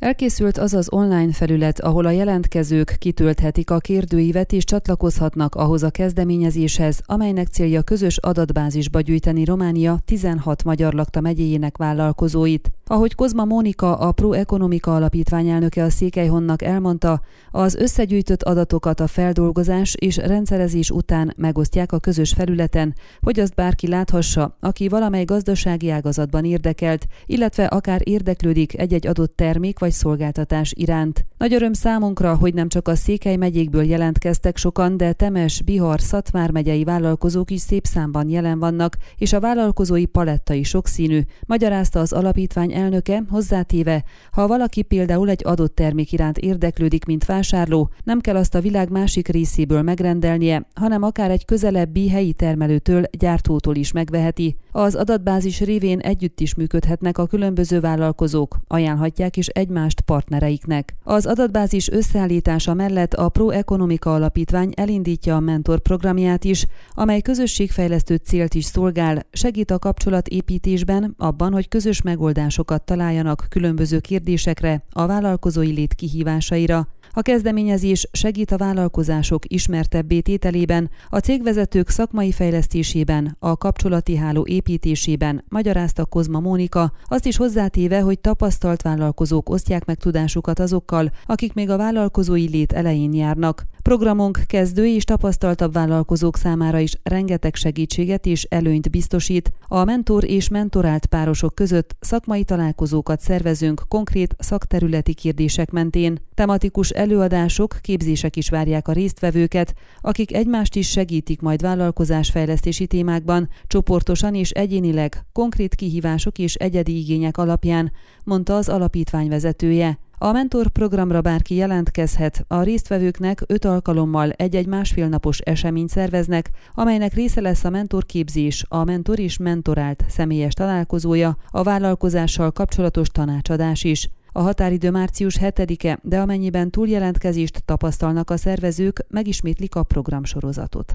Elkészült az az online felület, ahol a jelentkezők kitölthetik a kérdőívet és csatlakozhatnak ahhoz a kezdeményezéshez, amelynek célja közös adatbázisba gyűjteni Románia 16 magyar lakta megyéjének vállalkozóit. Ahogy Kozma Mónika, a Pro Economica Alapítvány elnöke a Székelyhonnak elmondta, az összegyűjtött adatokat a feldolgozás és rendszerezés után megosztják a közös felületen, hogy azt bárki láthassa, aki valamely gazdasági ágazatban érdekelt, illetve akár érdeklődik egy-egy adott termék vagy szolgáltatás iránt. Nagy öröm számunkra, hogy nem csak a Székely megyékből jelentkeztek sokan, de Temes, Bihar, Szatmár megyei vállalkozók is szép számban jelen vannak, és a vállalkozói paletta is sokszínű, magyarázta az alapítvány elnöke, hozzátéve, ha valaki például egy adott termék iránt érdeklődik, mint vásárló, nem kell azt a világ másik részéből megrendelnie, hanem akár egy közelebbi helyi termelőtől, gyártótól is megveheti. Az adatbázis révén együtt is működhetnek a különböző vállalkozók, ajánlhatják is egymást partnereiknek. Az adatbázis összeállítása mellett a Pro Economica Alapítvány elindítja a mentor programját is, amely közösségfejlesztő célt is szolgál, segít a kapcsolatépítésben, abban, hogy közös megoldásokat találjanak különböző kérdésekre, a vállalkozói lét kihívásaira. A kezdeményezés segít a vállalkozások ismertebbé tételében, a cégvezetők szakmai fejlesztésében, a kapcsolati háló építésében, magyarázta Kozma Mónika, azt is hozzátéve, hogy tapasztalt vállalkozók osztják meg tudásukat azokkal, akik még a vállalkozói lét elején járnak. Programunk kezdő és tapasztaltabb vállalkozók számára is rengeteg segítséget és előnyt biztosít. A mentor és mentorált párosok között szakmai találkozókat szervezünk konkrét szakterületi kérdések mentén. Tematikus előadások, képzések is várják a résztvevőket, akik egymást is segítik majd vállalkozásfejlesztési témákban, csoportosan és egyénileg, konkrét kihívások és egyedi igények alapján, mondta az alapítvány vezetője. A mentor programra bárki jelentkezhet, a résztvevőknek öt alkalommal egy-egy másfél napos eseményt szerveznek, amelynek része lesz a mentorképzés, a mentor és mentorált személyes találkozója, a vállalkozással kapcsolatos tanácsadás is. A határidő március 7-e, de amennyiben túljelentkezést tapasztalnak a szervezők, megismétlik a programsorozatot.